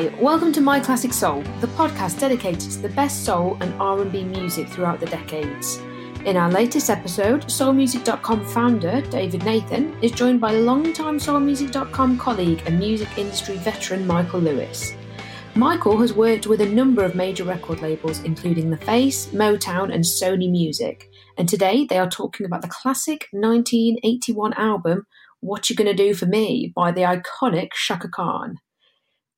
Hi, welcome to My Classic Soul, the podcast dedicated to the best soul and R&B music throughout the decades. In our latest episode, soulmusic.com founder David Nathan is joined by longtime soulmusic.com colleague and music industry veteran Michael Lewis. Michael has worked with a number of major record labels including LaFace, Motown and Sony Music, and today they are talking about the classic 1981 album What You Gonna Do For Me by the iconic Chaka Khan.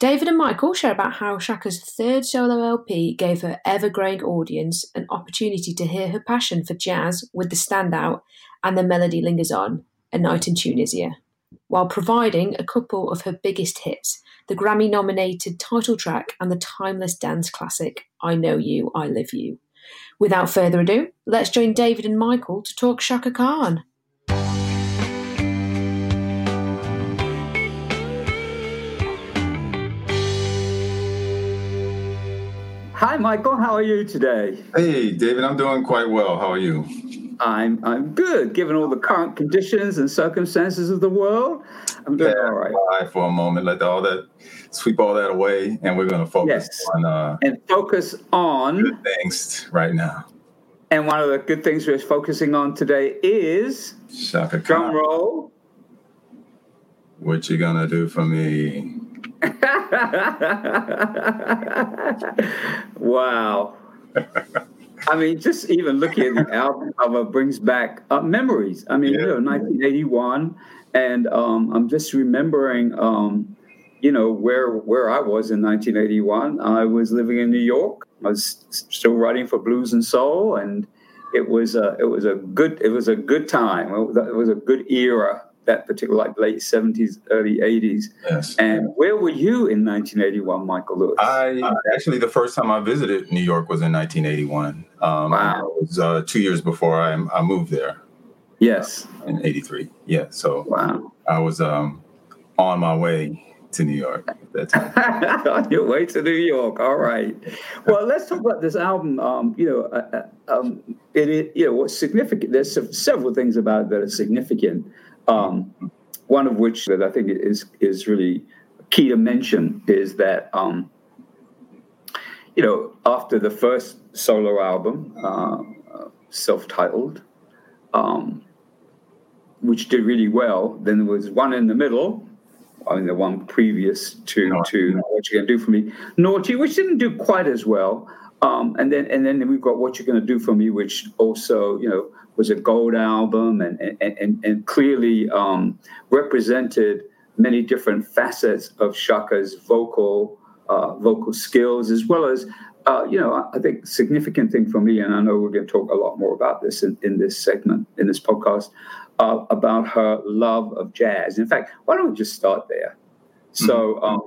David and Michael share about how Chaka's third solo LP gave her ever growing audience an opportunity to hear her passion for jazz with the standout and the melody lingers on, A Night in Tunisia, while providing a couple of her biggest hits, the Grammy nominated title track and the timeless dance classic, I Know You, I Live You. Without further ado, let's join David and Michael to talk Chaka Khan. Hi, Michael. How are you today? Hey, David. I'm doing quite well. How are you? I'm I'm good, given all the current conditions and circumstances of the world. I'm doing Yeah, all right. for a moment. Let all that sweep all that away, and we're going to focus Yes. on uh, And focus on, good things right now. and one of the good things we're focusing on today is Chaka drum roll. what you gonna do for me? Wow. I mean, just even looking at the album cover brings back uh, memories. I mean, you know, 1981, and um, I'm just remembering, um, you know, where where I was in 1981. I was living in New York. I was still writing for Blues and Soul, and it was a it was a good it was a good time. It was a- it was a good era. That particular like late 70s, early 80s. Yes. And where were you in 1981, Michael Lewis? I actually the first time I visited New York was in 1981. Um, Wow. It was uh, two years before I, I moved there yes. in '83. Yeah. So Wow. I was um, on my way to New York at that time. on your way to New York. All right. Well, let's talk about this album. Um, you know, uh, uh, um, it, it you know what's significant. There's several things about it that are significant. Um, one of which that I think is is really key to mention is that um, you know after the first solo album, uh, self-titled, um, which did really well, then there was one in the middle I mean, the one previous to Naughty. to what going to do for me, Naughty, which didn't do quite as well. Um, and then and then we've got what you're going to do for me, which also you know was a gold album and and and, and clearly um, represented many different facets of Chaka's vocal uh, vocal skills as well as. Uh, you know, I think significant thing for me, and I know we're going to talk a lot more about this in, in this segment, in this podcast, uh, about her love of jazz. In fact, why don't we just start there? So, um,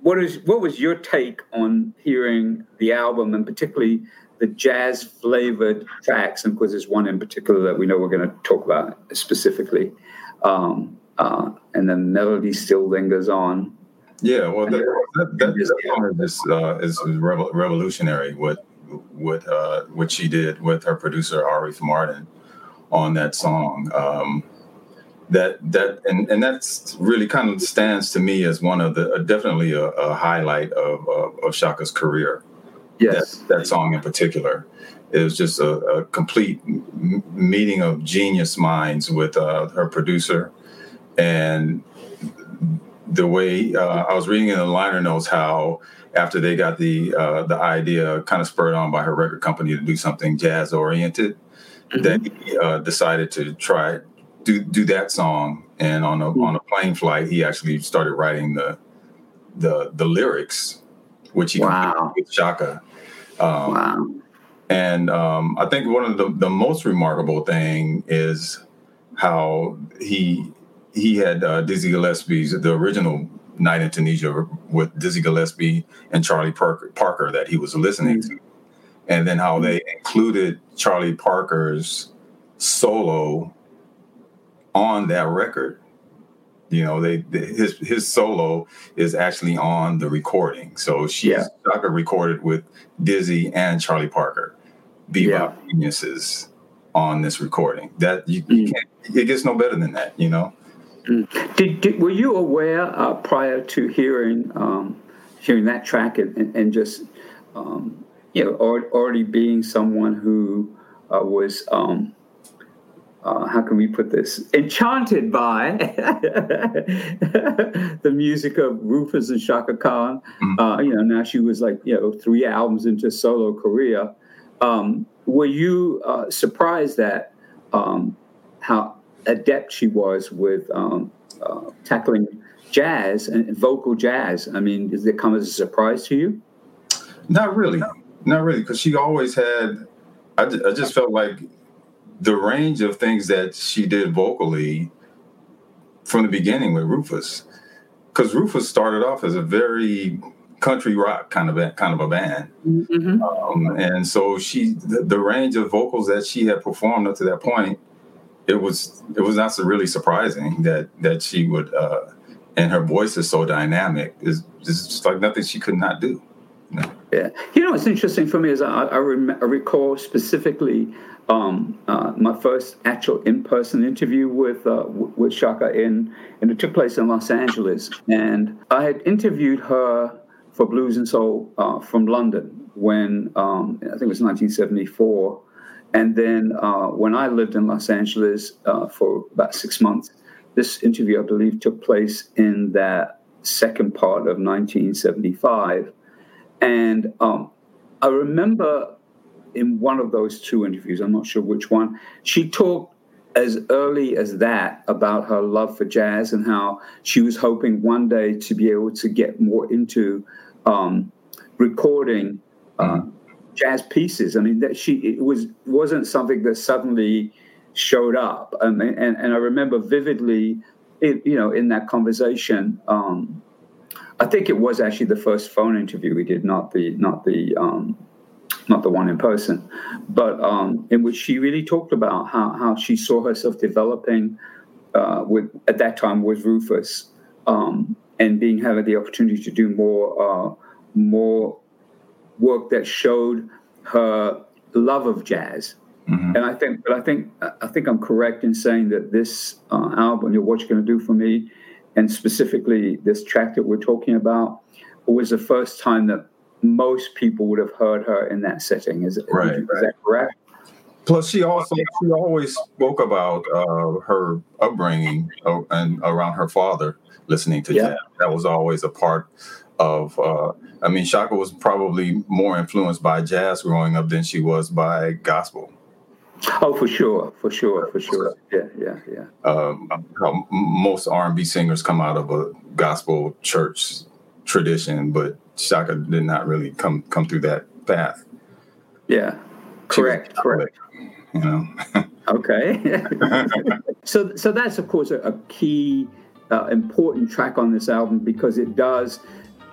what is what was your take on hearing the album, and particularly the jazz flavored tracks? And of course, there's one in particular that we know we're going to talk about specifically, um, uh, and the melody still lingers on. Yeah, well, that that, that, is uh, is revo- revolutionary. What what uh, what she did with her producer Arif Mardin on that song. Um, that that and and that's really kind of stands to me as one of the uh, definitely a, a highlight of, of of Chaka's career. Yes, That that song in particular. It was just a, a complete m- meeting of genius minds with uh, her producer, and the way uh, I was reading in the liner notes how after they got the uh, the idea kind of spurred on by her record company to do something jazz oriented, they uh, decided to try do do that song. And on a on a plane flight, he actually started writing the the the lyrics, which he Wow. with Chaka. Um, wow, and um, I think one of the, the most remarkable thing is how he he had uh, Dizzy Gillespie's the original Night in Tunisia with Dizzy Gillespie and Charlie Parker, Parker that he was listening to, and then how they included Charlie Parker's solo on that record. You know, they, they his his solo is actually on the recording. So she Yeah. Chaka recorded with Dizzy and Charlie Parker, bebop Yeah. geniuses on this recording. That you, you Mm. can't. It gets no better than that. You know. Mm. Did, did, were you aware uh, prior to hearing um, hearing that track and, and, and just um, you know already being someone who uh, was um, uh, how can we put this enchanted by the music of Rufus and Shaka Khan. Mm-hmm. Uh, you know, now she was like you know three albums into solo career. Um, were you uh, surprised that um, how adept she was with um, uh, tackling jazz and vocal jazz? I mean, does it come as a surprise to you? Not really, not really, because she always had. I, I just felt like the range of things that she did vocally from the beginning with Rufus, because Rufus started off as a very country rock kind of a, kind of a band, mm-hmm. um, and so she the, the, range of vocals that she had performed up to that point, it was it was not so really surprising that that she would, uh, and her voice is so dynamic is just like nothing she could not do. Know? Yeah, you know what's interesting for me is I, I, rem- I recall specifically um, uh, my first actual in-person interview with uh, with Chaka in and it took place in Los Angeles, and I had interviewed her for Blues and Soul uh, from London when um, I think it was 1974, and then uh, when I lived in Los Angeles uh, for about six months, this interview I believe took place in that second part of 1975, and um, I remember in one of those two interviews, I'm not sure which one, she talked as early as that about her love for jazz and how she was hoping one day to be able to get more into um, recording uh, mm-hmm. jazz pieces. I mean, that she it was wasn't something that suddenly showed up. Um, and, and I remember vividly, it, you know, in that conversation. Um, I think it was actually the first phone interview we did, not the not the um, not the one in person, but um, in which she really talked about how, how she saw herself developing uh, with at that time with Rufus um, and being having the opportunity to do more uh, more work that showed her love of jazz. Mm-hmm. And I think, but I think, I think I'm correct in saying that this uh, album, you know, "What You're Going to Do for Me," and specifically this track that we're talking about, was the first time that most people would have heard her in that setting. Is, right. is that correct? Plus, she also she always spoke about uh, her upbringing uh, and around her father listening to yeah. jazz. That was always a part of. Uh, I mean, Chaka was probably more influenced by jazz growing up than she was by gospel. Oh, for sure, for sure, for sure. Yeah, yeah, yeah. Um, most R and B singers come out of a gospel church tradition, but Chaka did not really come come through that path. Yeah, correct, correct. You know. okay. so, so that's of course a, a key uh, important track on this album because it does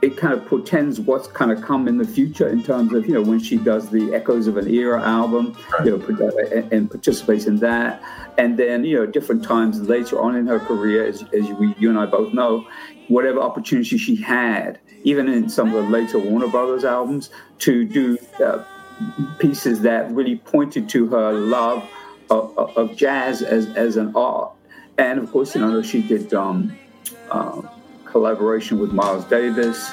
it kind of portends what's kind of come in the future in terms of you know when she does the Echoes of an Era album, right. you know, and, and, participates in that, and then you know different times later on in her career, as, as we, you and I both know, whatever opportunity she had, even in some of the later Warner Brothers albums, to do uh, pieces that really pointed to her love of, of, jazz as, as an art. And of course, you know, she did um, uh, collaboration with Miles Davis.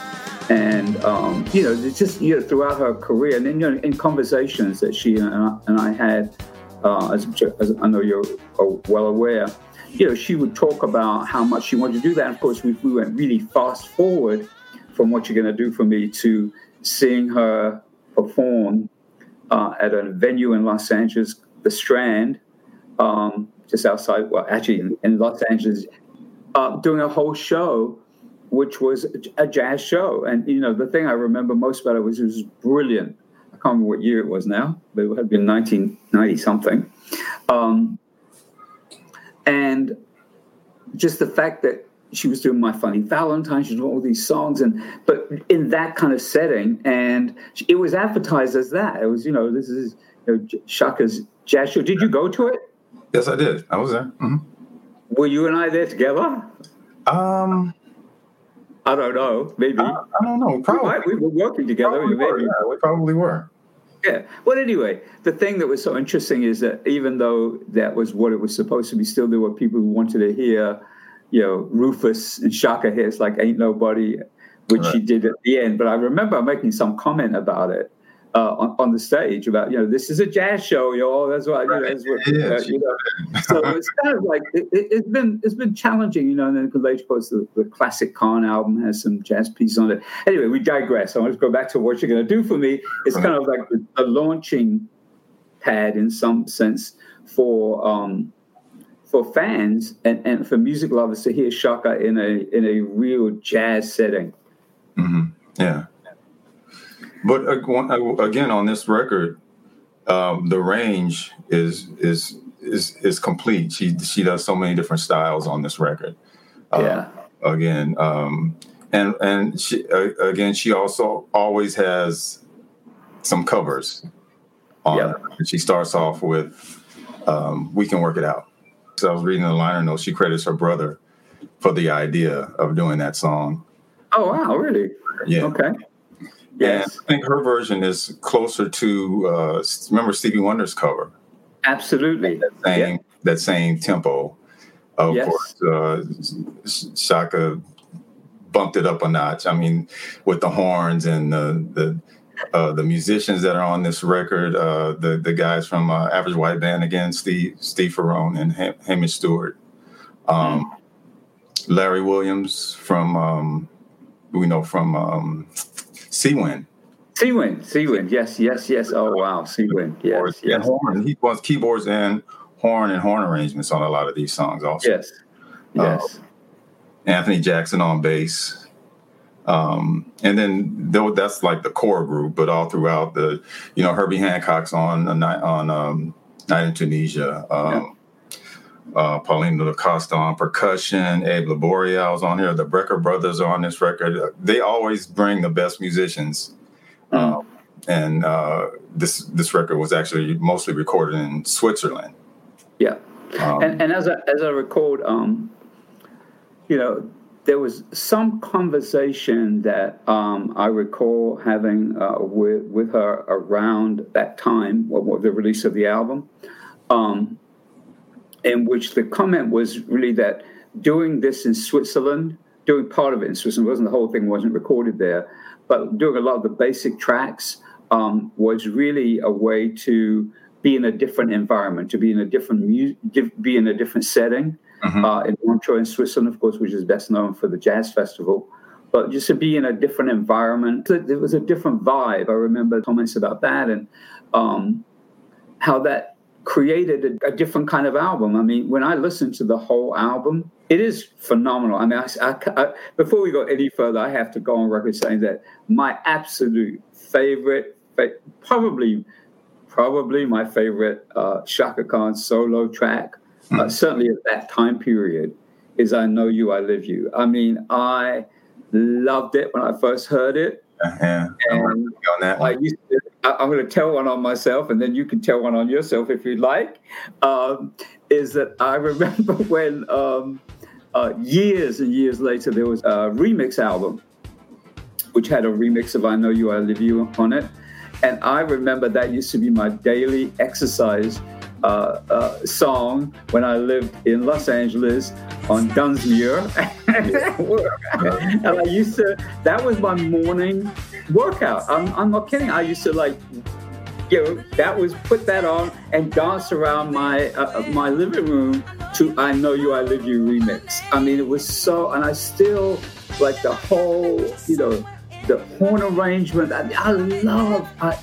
And, um, you know, it's just, you know, throughout her career and, then, you know, in conversations that she and I, and I had, uh, as, as I know you're well aware, you know, she would talk about how much she wanted to do that. Of course, we, we went really fast forward from what you're going to do for me to seeing her perform uh, at a venue in Los Angeles, the Strand, um, just outside, well, actually in, in Los Angeles, uh, doing a whole show, which was a jazz show. And, you know, the thing I remember most about it was it was brilliant. I can't remember what year it was now, but it had been 1990 something. Um, and just the fact that she was doing my funny valentine she was doing all these songs and but in that kind of setting and it was advertised as that. It was you know this is you know, chaka's jazz show. Did you go to it? Yes i did. I was there. Mm-hmm. were you and i there together? Um i don't know. Maybe. I, I don't know. Probably we, we were working together. Probably maybe. Were, yeah, we probably were yeah. Well, anyway, the thing that was so interesting is that even though that was what it was supposed to be, still there were people who wanted to hear you know, Rufus and Chaka hits like "Ain't Nobody," which right. she did at the end. But I remember making some comment about it uh, on, on, the stage about you know this is a jazz show, y'all. That's what, right. you know, that's what uh, you know. so it's kind of like it, has been it's been challenging, you know. And then later, of course, the, the ClassiKhan album has some jazz pieces on it. Anyway, we digress. I want to go back to what you're going to do for me. It's kind of like a launching pad in some sense for um, for fans and, and for music lovers to hear Chaka in a in a real jazz setting. Mm-hmm. Yeah. But uh, again, on this record, um, the range is is is is complete. She she does so many different styles on this record. Uh, yeah. Again, um, and and she uh, again she also always has some covers. On yep. She starts off with um, "We Can Work It Out." So I was reading the liner notes. She credits her brother for the idea of doing that song. Oh wow! Really? Yeah. Okay. Yes. And I think her version is closer to uh, remember Stevie Wonder's cover. Absolutely. That same yeah. that same tempo. Of yes. course, uh, Chaka bumped it up a notch. I mean, with the horns and the the uh, the musicians that are on this record, uh, the the guys from uh, Average White Band again, Steve Steve Ferrone and Hamish Stewart, um, mm. Larry Williams from um, we know from um, Seawind. Seawind, Seawind, yes, yes, yes. Oh wow, Seawind, yes, yes. horn. He wants keyboards and horn and horn arrangements on a lot of these songs, also. Yes, uh, yes. Uh, Anthony Jackson on bass. Um, and then though that's like the core group, but all throughout the, you know, Herbie Hancock's on a night on um, Night in Tunisia. Um, yeah. Uh, Paulinho Costa on percussion, Abe Laboriel's on here. The Brecker brothers are on this record. They always bring the best musicians. Mm. and uh, this this record was actually mostly recorded in Switzerland. Yeah, um, and, and as I, as I recalled, um, you know, there was some conversation that um, I recall having uh, with with her around that time, what the release of the album, um, in which the comment was really that doing this in Switzerland, doing part of it in Switzerland, wasn't the whole thing wasn't recorded there, but doing a lot of the basic tracks um, was really a way to be in a different environment, to be in a different mu- be in a different setting mm-hmm. uh, in Montreux in Switzerland, of course, which is best known for the jazz festival. But just to be in a different environment, it was a different vibe. I remember comments about that and um, how that created a, a, different kind of album. I mean, when I listen to the whole album, it is phenomenal. I mean, I, I, I, before we go any further, I have to go on record saying that my absolute favorite, probably, probably my favorite uh, Chaka Khan solo track uh, certainly at that time period, is I Know You, I Live You. I mean, I loved it when I first heard it. Uh-huh. And on that I used to, I, am going to tell one on myself, and then you can tell one on yourself if you'd like. Um, is that I remember when um, uh, years and years later there was a remix album, which had a remix of "I Know You, I Live You" on it, and I remember that used to be my daily exercise uh, uh, song when I lived in Los Angeles on Dunsmuir. and I used to, that was my morning workout. I'm, I'm not kidding. I used to like, you know, that was put that on and dance around my uh, uh my living room to "I Know You, I Live You" remix. I mean, it was so, and I still like the whole, you know, the horn arrangement. I, I love. I,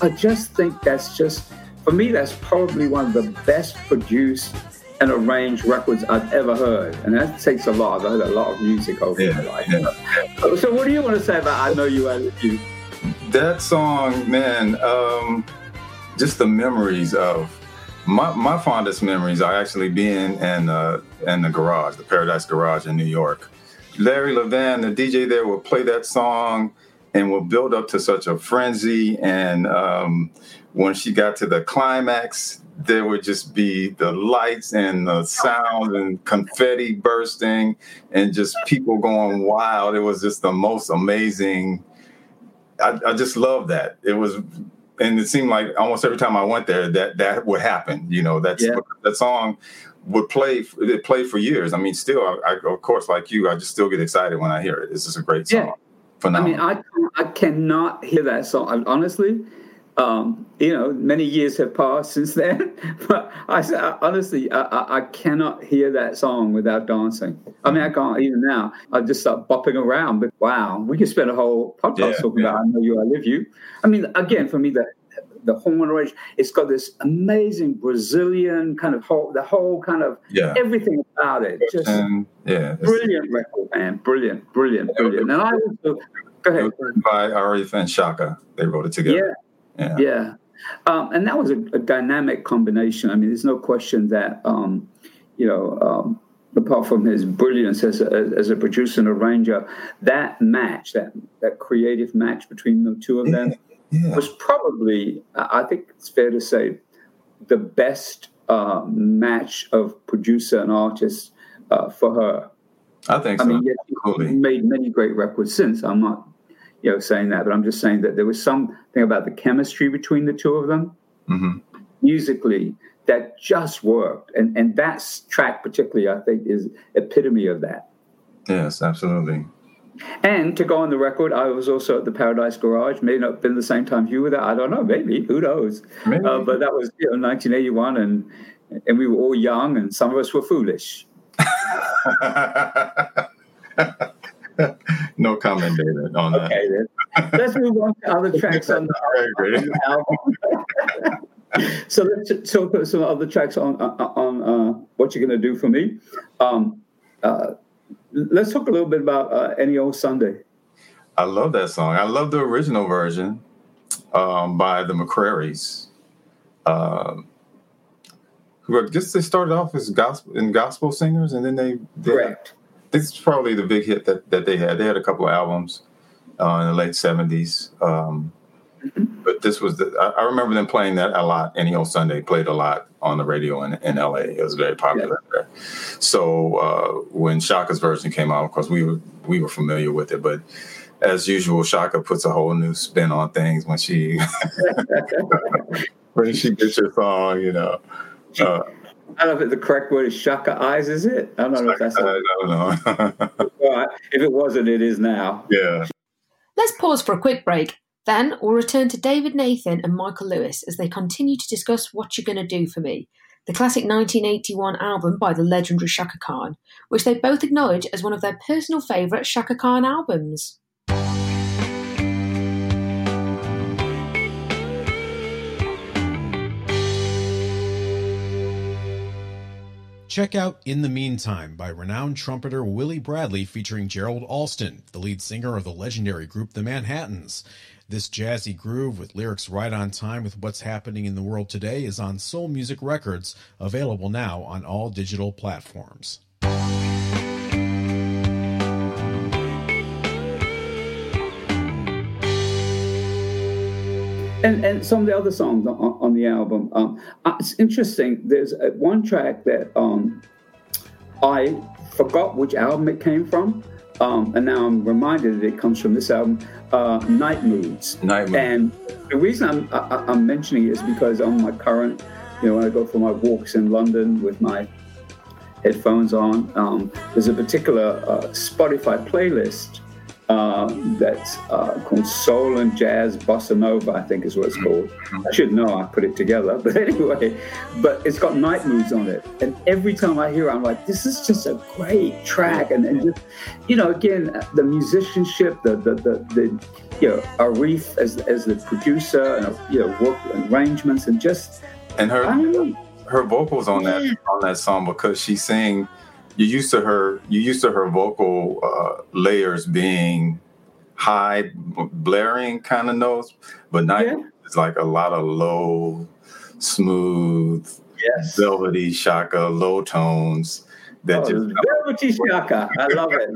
I just think that's just for me, that's probably one of the best produced and arranged records I've ever heard. And that takes a lot. I've heard a lot of music over yeah, my life. Yeah. So, what do you want to say about I Know You, I Love You? That song, man, um, just the memories of my, my fondest memories are actually being in, uh, in the garage, the Paradise Garage in New York. Larry Levan, the DJ there, will play that song and will build up to such a frenzy. And um, when she got to the climax, there would just be the lights and the sound and confetti bursting and just people going wild. It was just the most amazing. I, I just love that. It was, and it seemed like almost every time I went there, that that would happen. You know, that's Yeah. that song would play. It played for years. I mean, still, I, I, of course, like you, I just still get excited when I hear it. It's just a great song. Yeah. I mean, I I cannot hear that song. I- Honestly, um, you know, many years have passed since then. But I, I- honestly, I, I, cannot hear that song without dancing. I mean, I can't even now. I just start bopping around. But wow, we could spend a whole podcast Yeah, talking yeah. about "I Know You, I Live You." I mean, again, for me, the the horn range, it's got this amazing Brazilian kind of whole, the whole kind of yeah. everything about it. Just And yeah, brilliant record, man. Brilliant, brilliant, brilliant. And I also go ahead. by Arif and Chaka. They wrote it together. Yeah, Yeah. yeah. Um, and that was a, a dynamic combination. I mean, there's no question that, um, you know, um, apart from his brilliance as a, as a producer and arranger, that match, that, that creative match between the two of them Yeah. was probably, I think it's fair to say, the best uh, match of producer and artist uh, for her. I think I so. mean, yes, made many great records since. I'm not, you know, saying that, but I'm just saying that there was something about the chemistry between the two of them hmm musically that just worked, and and that track particularly, I think, is epitome of that. Yes, absolutely. And to go on the record, I was also at the Paradise Garage. May not have been the same time you were there. I don't know. Maybe who knows? Maybe. Uh, but that was you know 1981, and and we were all young, and some of us were foolish. no comment, David, on that. Okay, then let's move on to other tracks on the All right, great. album. so let's talk about some other tracks on on uh, what you're going to do for me. Um, uh, let's talk a little bit about uh, any old Sunday. I love that song. I love the original version um, by the McCrarys. Um, who I guess they started off as gospel in gospel singers, and then they, they Correct. This is probably the big hit that, that they had. They had a couple of albums uh, in the late seventies, um, but this was the. I, I remember them playing that a lot. Any old Sunday played a lot on the radio in, in L.A. It was very popular there. So uh, when Chaka's version came out, of course we were we were familiar with it, but as usual, Chaka puts a whole new spin on things when she when she gets her song, you know. Uh, I don't know if the correct word is Shaka Eyes, is it? I don't know if that's. I don't know. All right. If it wasn't, it is now. yeah. Let's pause for a quick break. Then we'll return to David Nathan and Michael Lewis as they continue to discuss What You're Gonna Do For Me, the classic 1981 album by the legendary Chaka Khan, which they both acknowledge as one of their personal favourite Chaka Khan albums. Check out In the Meantime by renowned trumpeter Willie Bradley featuring Gerald Alston, the lead singer of the legendary group The Manhattans. This jazzy groove with lyrics right on time with what's happening in the world today is on Soul Music Records, available now on all digital platforms. And and some of the other songs on, on the album. Um, it's interesting. There's uh, one track that um, I forgot which album it came from, um, and now I'm reminded that it comes from this album, uh, "Night Moods." Nightmare. And the reason I'm I, I- I'm mentioning it is because on my current, you know, when I go for my walks in London with my headphones on, um, there's a particular uh, Spotify playlist uh, that's uh, called Soul and Jazz Bossa Nova, I think is what it's called. I should know, I put it together. But anyway, but it's got night moods on it. And every time I hear it, I'm like, this is just a great track. And, and just, you know, again, the musicianship, the, the, the, the you know, Arif as, as the producer, and, you know, work arrangements, and just, and her I don't know. her vocals on that on that song because she sang you used to her you used to her vocal uh, layers being high blaring kind of notes but not Yeah. it's like a lot of low smooth Yes. velvety chaka low tones that Oh, just Velvety Chaka. I love it.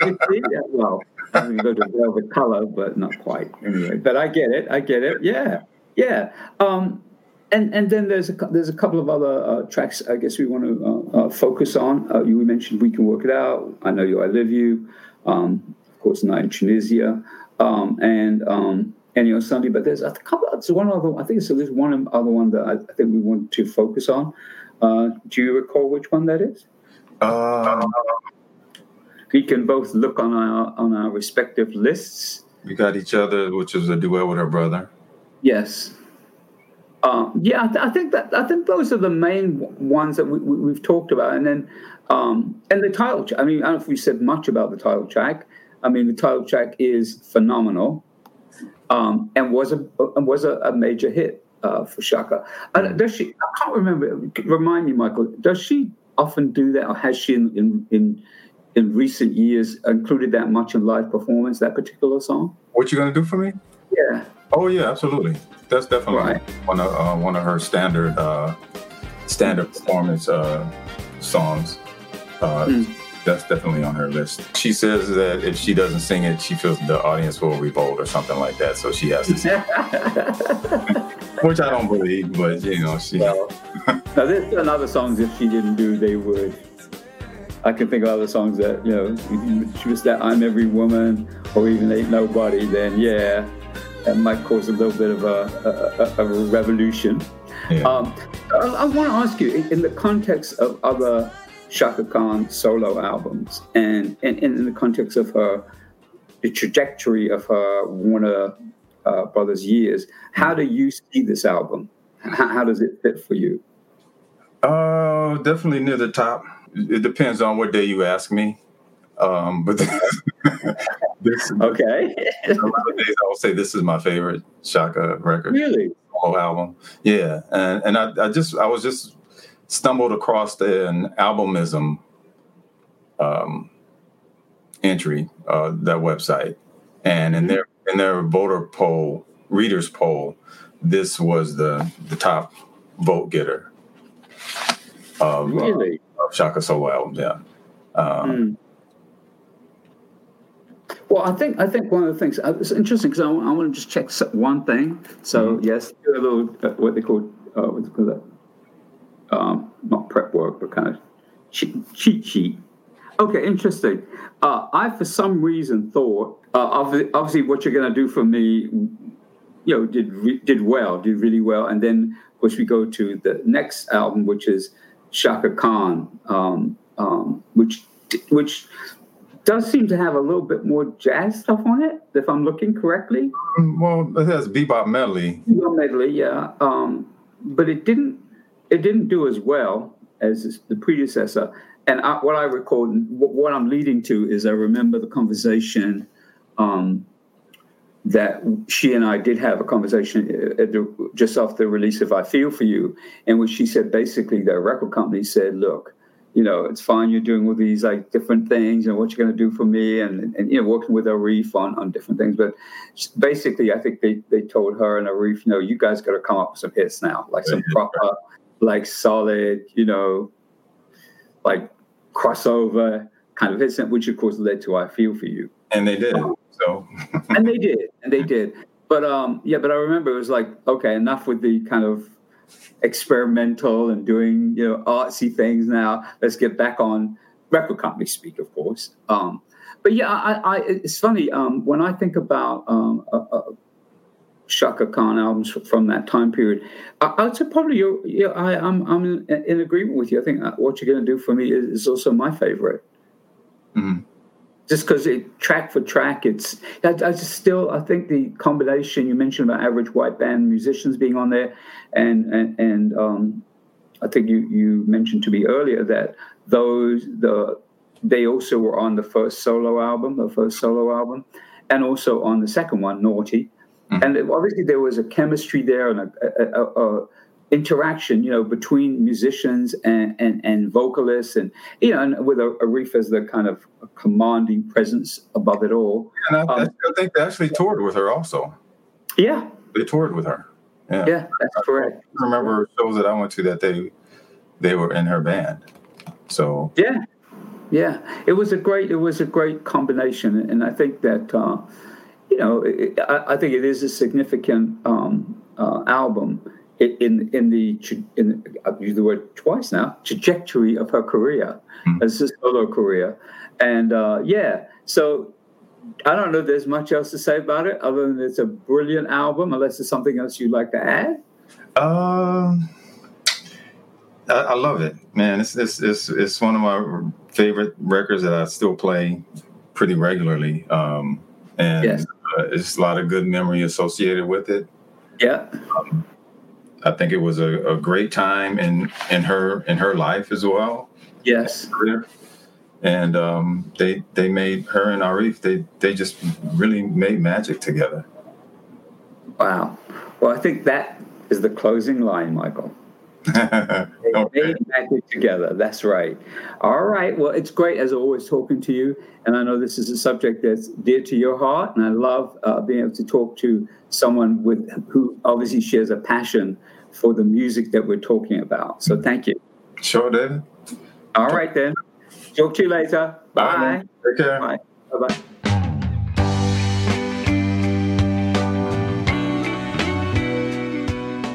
You see? Yeah, well, I'm going go to velvet color, but not quite. Anyway, but I get it. I get it. Yeah, yeah. Um, and and then there's a there's a couple of other uh, tracks. I guess we want to uh, uh, focus on. Uh, you mentioned "We Can Work It Out." I know you. I live you. Um, of course, "Night in Tunisia," um, and um, Any Old Sunday, but there's a couple. There's one other. I think it's there's one other one that I, I think we want to focus on. Uh, do you recall which one that is? Uh, we can both look on our on our respective lists. We got each other, which is a duet with her brother. Yes. Um, yeah, I, th- I, think that I think those are the main ones that we, have talked about, and then um, and the title. I mean, I don't know if we said much about the title track. I mean, the title track is phenomenal, um, and was a was a, a major hit uh, for Chaka. Mm. does she? I can't remember. Remind me, Michael. Does she often do that, or has she in in, in in recent years included that much in live performance, that particular song? What you gonna do for me? Yeah. Oh yeah, absolutely. That's definitely right. one of uh, one of her standard uh, standard performance uh, songs. Mm. That's definitely on her list. She says that if she doesn't sing it, she feels the audience will revolt or something like that. So she has to sing. Which I don't believe, but you know, she. Well, now there's another songs if she didn't do, they would I can think of other songs that, you know, she was that I'm Every Woman or even Ain't Nobody, then yeah, that might cause a little bit of a, a, a revolution. Yeah. Um, I, I want to ask you, in, in, the context of other Chaka Khan solo albums and, and, and, in the context of her, the trajectory of her Warner uh, Brothers years, how do you see this album? How, how does it fit for you? Uh, definitely near the top it depends on what day you ask me. Um, but this, okay, a lot of days I will say this is my favorite Chaka record. Really, whole album. Yeah, and and I, I just I was just stumbled across an albumism um, entry uh, that website, and in mm-hmm. their in their voter poll, readers poll, this was the the top vote getter. Of, uh, really. Uh, Chaka solo albums. Yeah. Um, mm. Well, I think I think one of the things uh, it's interesting because I, I, want to just check one thing. So mm-hmm. yes, do a little uh, what they call uh, what they call that? Um, not prep work, but kind of cheat, cheat sheet. Okay, interesting. Uh, I for some reason thought uh, obviously, obviously what you're going to do for me, you know, did re- did well, did really well, and then of course we go to the next album, which is Chaka Khan, um, um, which which does seem to have a little bit more jazz stuff on it, if I'm looking correctly. Well, it has bebop medley. Bebop medley, yeah. Um, but it didn't it didn't do as well as the predecessor. And I, what I recall, what I'm leading to is I remember the conversation um, that she and I did have a conversation the, just after the release of I Feel For You, in which she said basically the record company said, look, you know, it's fine you're doing all these like different things and what you're going to do for me and, and you know, working with Arif on, on different things. But basically, I think they, they told her and Arif, you know, you guys got to come up with some hits now, like some proper, like solid, you know, like crossover kind of hits, which of course led to I Feel For You. And they did. So and they did, and they did. But um, yeah, but I remember it was like, okay, enough with the kind of experimental and doing you know artsy things. Now let's get back on record company speak, of course. Um, but yeah, I, I, it's funny um, when I think about um, uh, uh, Chaka Khan albums from that time period. I, I would say probably you're, yeah, I, am I'm, I'm in, in, agreement with you. I think uh, what you're going to do for me is, is also my favorite. Mm-hmm just because it track for track, it's I, I, just still I think the combination you mentioned about average white band musicians being on there, and and, and um, I think you you mentioned to me earlier that those the they also were on the first solo album, the first solo album, and also on the second one, Naughty, mm-hmm. and obviously there was a chemistry there and a, a, a, a interaction, you know, between musicians and, and, and vocalists, and you know, and with Arif as the kind of commanding presence above it all. And I, um, I think they actually toured with her also. Yeah, they toured with her. Yeah, yeah that's correct. I remember shows that I went to that they they were in her band. So yeah, yeah, it was a great it was a great combination, and I think that uh, you know it, I, I, think it is a significant um, uh, album in in the in I've used the word twice now trajectory of her career mm-hmm. as a solo career, and uh, yeah, so I don't know if there's much else to say about it other than it's a brilliant album, unless there's something else you'd like to add. Um, I, I, love it, man. It's, it's, it's, it's one of my favorite records that I still play pretty regularly. Um, and yes. uh, it's a lot of good memory associated with it. Yeah. Um, I think it was a, a, great time in, in her in her life as well. Yes. And um, they they made her and Arif they they just really made magic together. Wow. Well, I think that is the closing line, Michael. Okay. They made together. That's right. All right. Well, it's great as always talking to you, and I know this is a subject that's dear to your heart, and I love uh, being able to talk to someone with who obviously shares a passion for the music that we're talking about. So thank you. Sure, David. All right then. Talk to you later. Bye. Bye. Take care. Bye. Bye.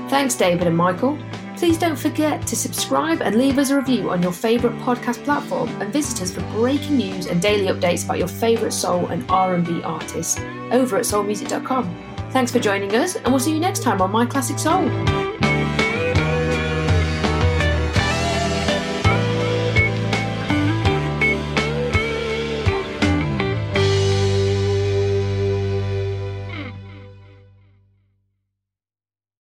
Thanks, David and Michael. Please don't forget to subscribe and leave us a review on your favourite podcast platform and visit us for breaking news and daily updates about your favourite soul and R&B artists over at soulmusic.com. Thanks for joining us and we'll see you next time on My Classic Soul.